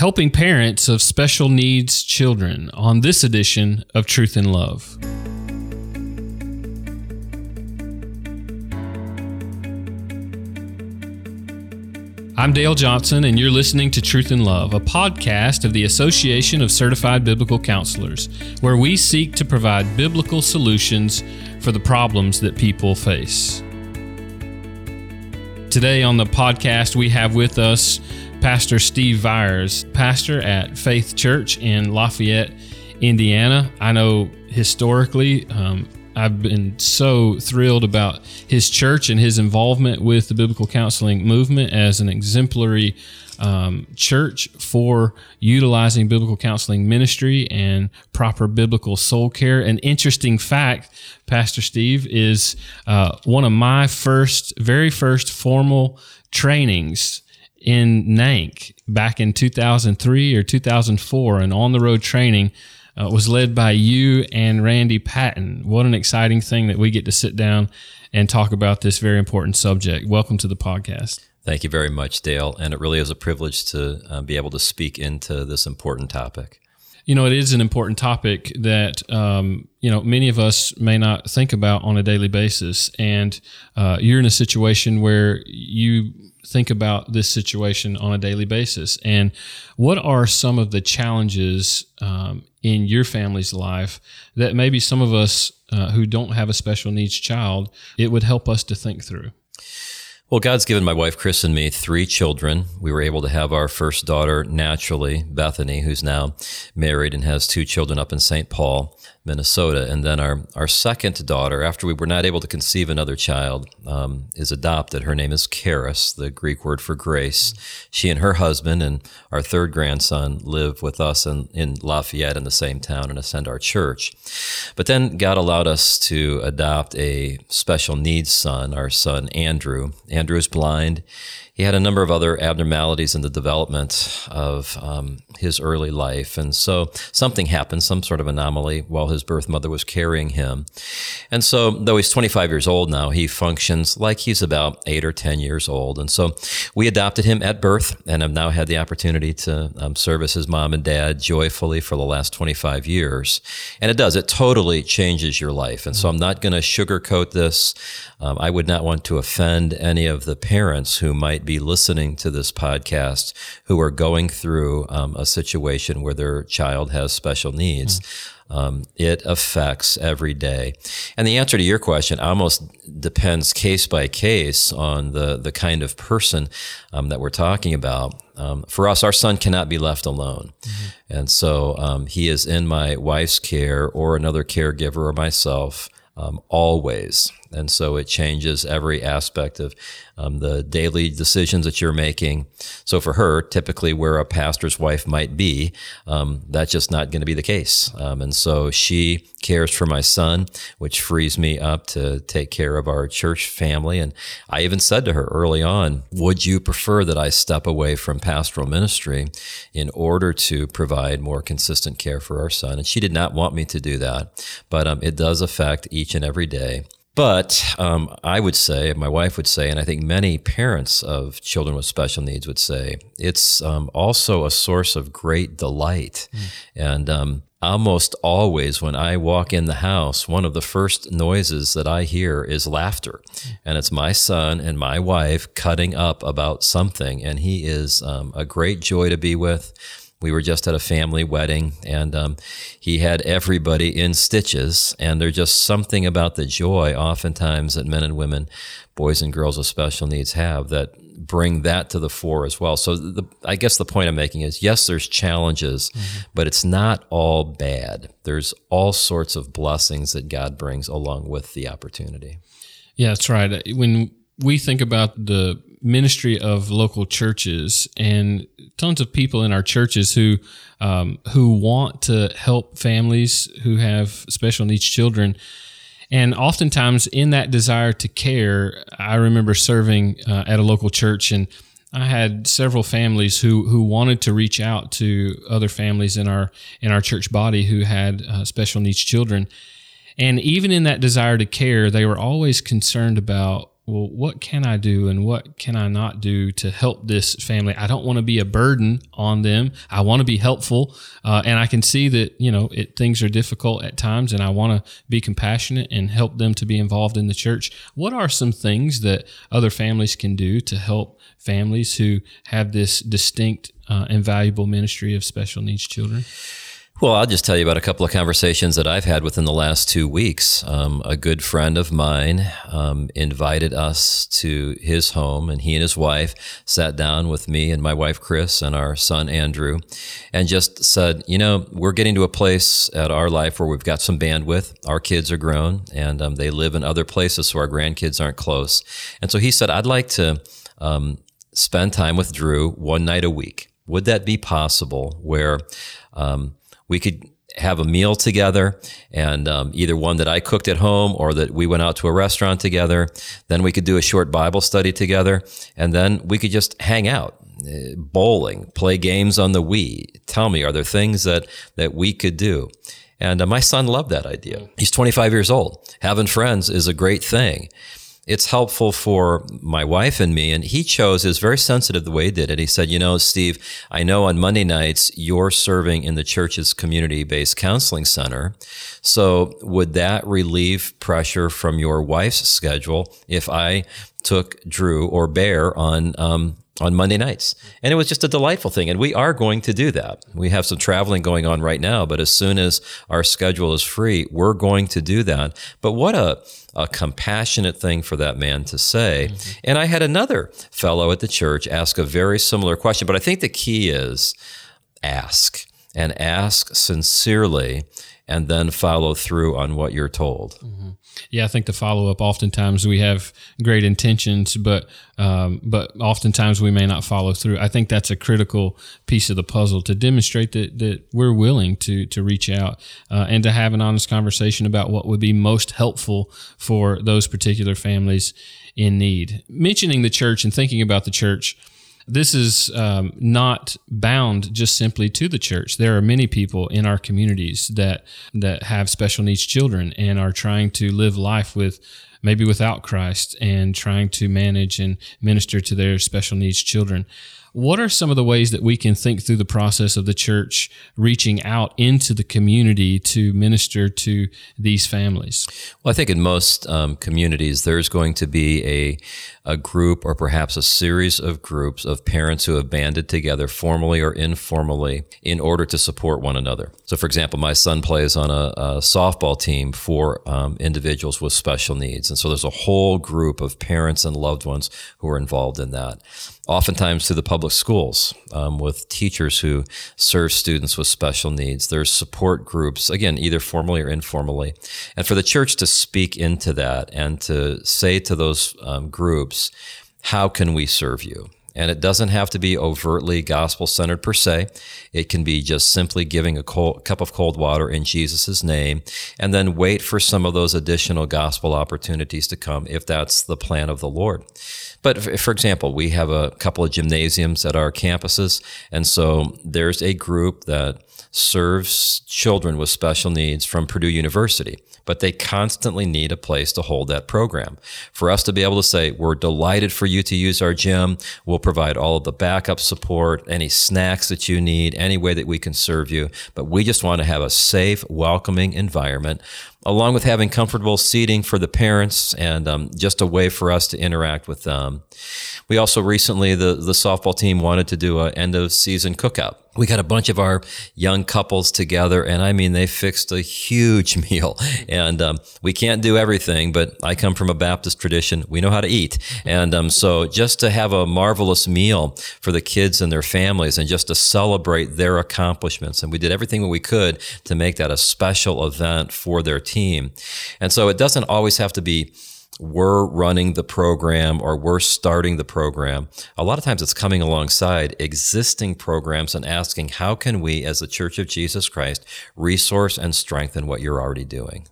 helping parents of special needs children on this edition of Truth in Love. I'm Dale Johnson, and you're listening to Truth in Love, a podcast of the Association of Certified Biblical Counselors, where we seek to provide biblical solutions for the problems that people face. Today on the podcast, we have with us Pastor Steve Viars, pastor at Faith Church in Lafayette, Indiana. I know historically, um, I've been so thrilled about his church and his involvement with the biblical counseling movement as an exemplary um, church for utilizing biblical counseling ministry and proper biblical soul care. An interesting fact, Pastor Steve, is uh, one of my first, very first formal trainings in NANC back in 2003 or 2004, an on the road training uh, was led by you and Randy Patten. What an exciting thing that we get to sit down and talk about this very important subject. Welcome to the podcast. Thank you very much, Dale. And it really is a privilege to uh, be able to speak into this important topic. You know, it is an important topic that, um, you know, many of us may not think about on a daily basis. And uh, you're in a situation where you think about this situation on a daily basis. And what are some of the challenges um, in your family's life that maybe some of us uh, who don't have a special needs child, it would help us to think through? Well, God's given my wife Chris and me three children. We were able to have our first daughter naturally, Bethany, who's now married and has two children up in St. Paul. Minnesota. And then our, our second daughter, after we were not able to conceive another child, um, is adopted. Her name is Charis, the Greek word for grace. She and her husband and our third grandson live with us in, in Lafayette in the same town and attend our church. But then God allowed us to adopt a special needs son, our son Andrew. Andrew is blind he had a number of other abnormalities in the development of um, his early life. And so something happened, some sort of anomaly, while his birth mother was carrying him. And so, though he's 25 years old now, he functions like he's about eight or 10 years old. And so we adopted him at birth and have now had the opportunity to um, service his mom and dad joyfully for the last 25 years. And it does, it totally changes your life. And so I'm not going to sugarcoat this. Um, I would not want to offend any of the parents who might be listening to this podcast who are going through um, a situation where their child has special needs. Mm. Um, it affects every day. And the answer to your question almost depends case by case on the, the kind of person um, that we're talking about. Um, for us, our son cannot be left alone. Mm-hmm. And so um, he is in my wife's care or another caregiver or myself um, always. And so it changes every aspect of um, the daily decisions that you're making. So for her, typically where a pastor's wife might be, um, that's just not going to be the case. Um, and so she cares for my son, which frees me up to take care of our church family. And I even said to her early on, would you prefer that I step away from pastoral ministry in order to provide more consistent care for our son? And she did not want me to do that, but um, it does affect each and every day. But um, I would say, my wife would say, and I think many parents of children with special needs would say, it's um, also a source of great delight. Mm. And um, almost always when I walk in the house, one of the first noises that I hear is laughter. Mm. And it's my son and my wife cutting up about something. And he is um, a great joy to be with. We were just at a family wedding, and um, he had everybody in stitches. And there's just something about the joy, oftentimes, that men and women, boys and girls with special needs, have that bring that to the fore as well. So, the, I guess the point I'm making is yes, there's challenges, mm-hmm. but it's not all bad. There's all sorts of blessings that God brings along with the opportunity. Yeah, that's right. When we think about the ministry of local churches and tons of people in our churches who um, who want to help families who have special needs children. And oftentimes, in that desire to care, I remember serving uh, at a local church, and I had several families who who wanted to reach out to other families in our in our church body who had uh, special needs children. And even in that desire to care, they were always concerned about well, what can I do and what can I not do to help this family? I don't want to be a burden on them. I want to be helpful. Uh, and I can see that, you know, it, things are difficult at times and I want to be compassionate and help them to be involved in the church. What are some things that other families can do to help families who have this distinct uh, and valuable ministry of special needs children? Well, I'll just tell you about a couple of conversations that I've had within the last two weeks. Um, a good friend of mine um, invited us to his home, and he and his wife sat down with me and my wife, Chris, and our son, Andrew, and just said, You know, we're getting to a place at our life where we've got some bandwidth. Our kids are grown, and um, they live in other places, so our grandkids aren't close. And so he said, I'd like to um, spend time with Drew one night a week. Would that be possible where um, we could have a meal together and um, either one that I cooked at home or that we went out to a restaurant together. Then we could do a short Bible study together and then we could just hang out. Uh, bowling, play games on the Wii. Tell me, are there things that, that we could do? And uh, my son loved that idea. He's 25 years old. Having friends is a great thing it's helpful for my wife and me. And he chose, is very sensitive the way he did it. He said, You know, Steve, I know on Monday nights you're serving in the church's community based counseling center. So would that relieve pressure from your wife's schedule if I took Drew or Bear on um, on Monday nights. And it was just a delightful thing. And we are going to do that. We have some traveling going on right now, but as soon as our schedule is free, we're going to do that. But what a, a compassionate thing for that man to say. Mm-hmm. And I had another fellow at the church ask a very similar question, but I think the key is ask and ask sincerely and then follow through on what you're told. Mm-hmm. Yeah, I think the follow up. Oftentimes we have great intentions, but um, but oftentimes we may not follow through. I think that's a critical piece of the puzzle to demonstrate that that we're willing to to reach out uh, and to have an honest conversation about what would be most helpful for those particular families in need. Mentioning the church and thinking about the church this is um, not bound just simply to the church. There are many people in our communities that that have special needs children and are trying to live life with maybe without Christ and trying to manage and minister to their special needs children. What are some of the ways that we can think through the process of the church reaching out into the community to minister to these families? Well, I think in most um, communities, there's going to be a, a group or perhaps a series of groups of parents who have banded together formally or informally in order to support one another. So, for example, my son plays on a, a softball team for um, individuals with special needs. And so there's a whole group of parents and loved ones who are involved in that oftentimes through the public schools um, with teachers who serve students with special needs. There's support groups, again, either formally or informally. And for the church to speak into that and to say to those um, groups, how can we serve you? And it doesn't have to be overtly gospel centered per se. It can be just simply giving a cold, cup of cold water in Jesus' name and then wait for some of those additional gospel opportunities to come if that's the plan of the Lord. But for example, we have a couple of gymnasiums at our campuses. And so there's a group that serves children with special needs from Purdue University but they constantly need a place to hold that program. For us to be able to say, we're delighted for you to use our gym. We'll provide all of the backup support, any snacks that you need, any way that we can serve you. But we just want to have a safe, welcoming environment along with having comfortable seating for the parents and um, just a way for us to interact with them. We also recently, the, the softball team wanted to do an end of season cookout. We got a bunch of our young couples together, and I mean, they fixed a huge meal. And um, we can't do everything, but I come from a Baptist tradition. We know how to eat. And um, so just to have a marvelous meal for the kids and their families and just to celebrate their accomplishments. And we did everything we could to make that a special event for their team. And so it doesn't always have to be we're running the program or we're starting the program. A lot of times it's coming alongside existing programs and asking, how can we, as the Church of Jesus Christ, resource and strengthen what you're already doing?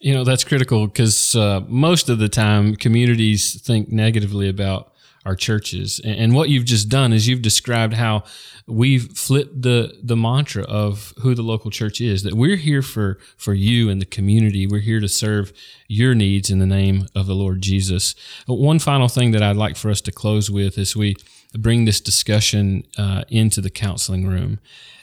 You know, that's critical because uh, most of the time communities think negatively about our churches. And, and what you've just done is you've described how we've flipped the the mantra of who the local church is that we're here for for you and the community. We're here to serve your needs in the name of the lord jesus. One final thing that i'd like for us to close with as we bring this discussion uh, into the counseling room.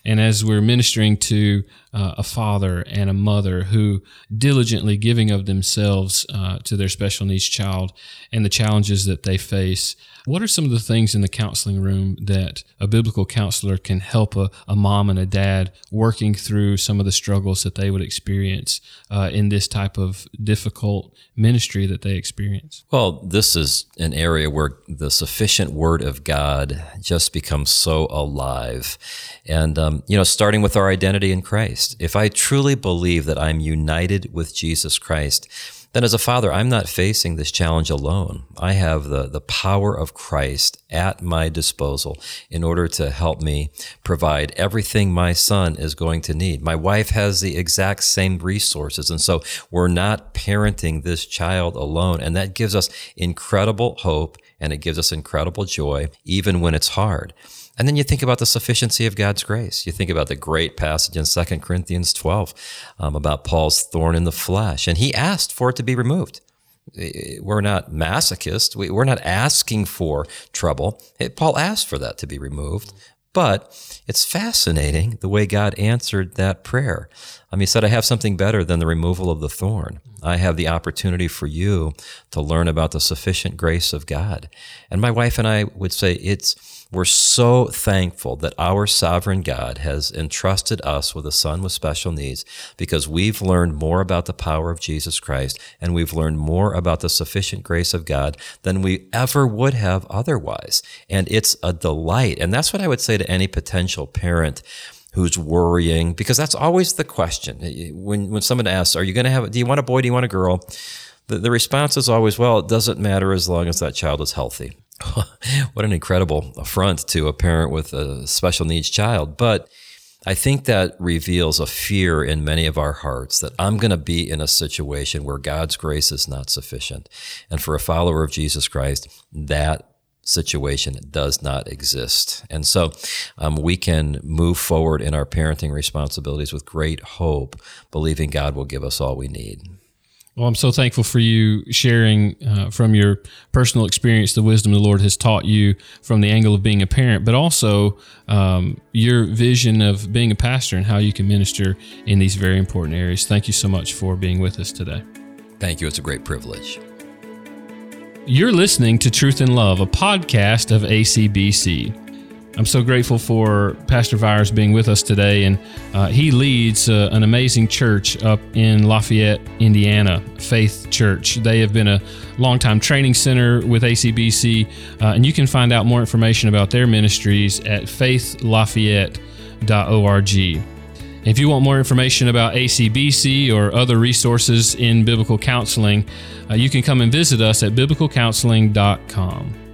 And as we're ministering to uh, a father and a mother who diligently giving of themselves uh, to their special needs child and the challenges that they face, what are some of the things in the counseling room that a biblical counselor can help a, a mom and a dad working through some of the struggles that they would experience uh, in this type of difficult ministry that they experience? Well, this is an area where the sufficient Word of God just becomes so alive. And, um, you know, starting with our identity in Christ. If I truly believe that I'm united with Jesus Christ, then as a father, I'm not facing this challenge alone. I have the, the power of Christ at my disposal in order to help me provide everything my son is going to need. My wife has the exact same resources. And so we're not parenting this child alone. And that gives us incredible hope and it gives us incredible joy, even when it's hard. And then you think about the sufficiency of God's grace. You think about the great passage in 2 Corinthians 12 um, about Paul's thorn in the flesh, and he asked for it to be removed. We're not masochists. We're not asking for trouble. Paul asked for that to be removed. But it's fascinating the way God answered that prayer. He said, I have something better than the removal of the thorn. I have the opportunity for you to learn about the sufficient grace of God. And my wife and I would say it's we're so thankful that our sovereign God has entrusted us with a son with special needs because we've learned more about the power of Jesus Christ and we've learned more about the sufficient grace of God than we ever would have otherwise. And it's a delight. And that's what I would say to any potential parent who's worrying because that's always the question. When, when someone asks, are you going to have, do you want a boy? Do you want a girl? The, the response is always, well, it doesn't matter as long as that child is healthy. what an incredible affront to a parent with a special needs child. But I think that reveals a fear in many of our hearts that I'm going to be in a situation where God's grace is not sufficient. And for a follower of Jesus Christ, that situation does not exist. And so um, we can move forward in our parenting responsibilities with great hope, believing God will give us all we need. Well, I'm so thankful for you sharing uh, from your personal experience the wisdom the Lord has taught you from the angle of being a parent, but also um, your vision of being a pastor and how you can minister in these very important areas. Thank you so much for being with us today. Thank you. It's a great privilege. You're listening to Truth and Love, a podcast of ACBC. I'm so grateful for Pastor Viars being with us today, and uh, he leads uh, an amazing church up in Lafayette, Indiana, Faith Church. They have been a longtime training center with ACBC, uh, and you can find out more information about their ministries at faithlafayette.org. If you want more information about ACBC or other resources in biblical counseling, uh, you can come and visit us at biblicalcounseling.com.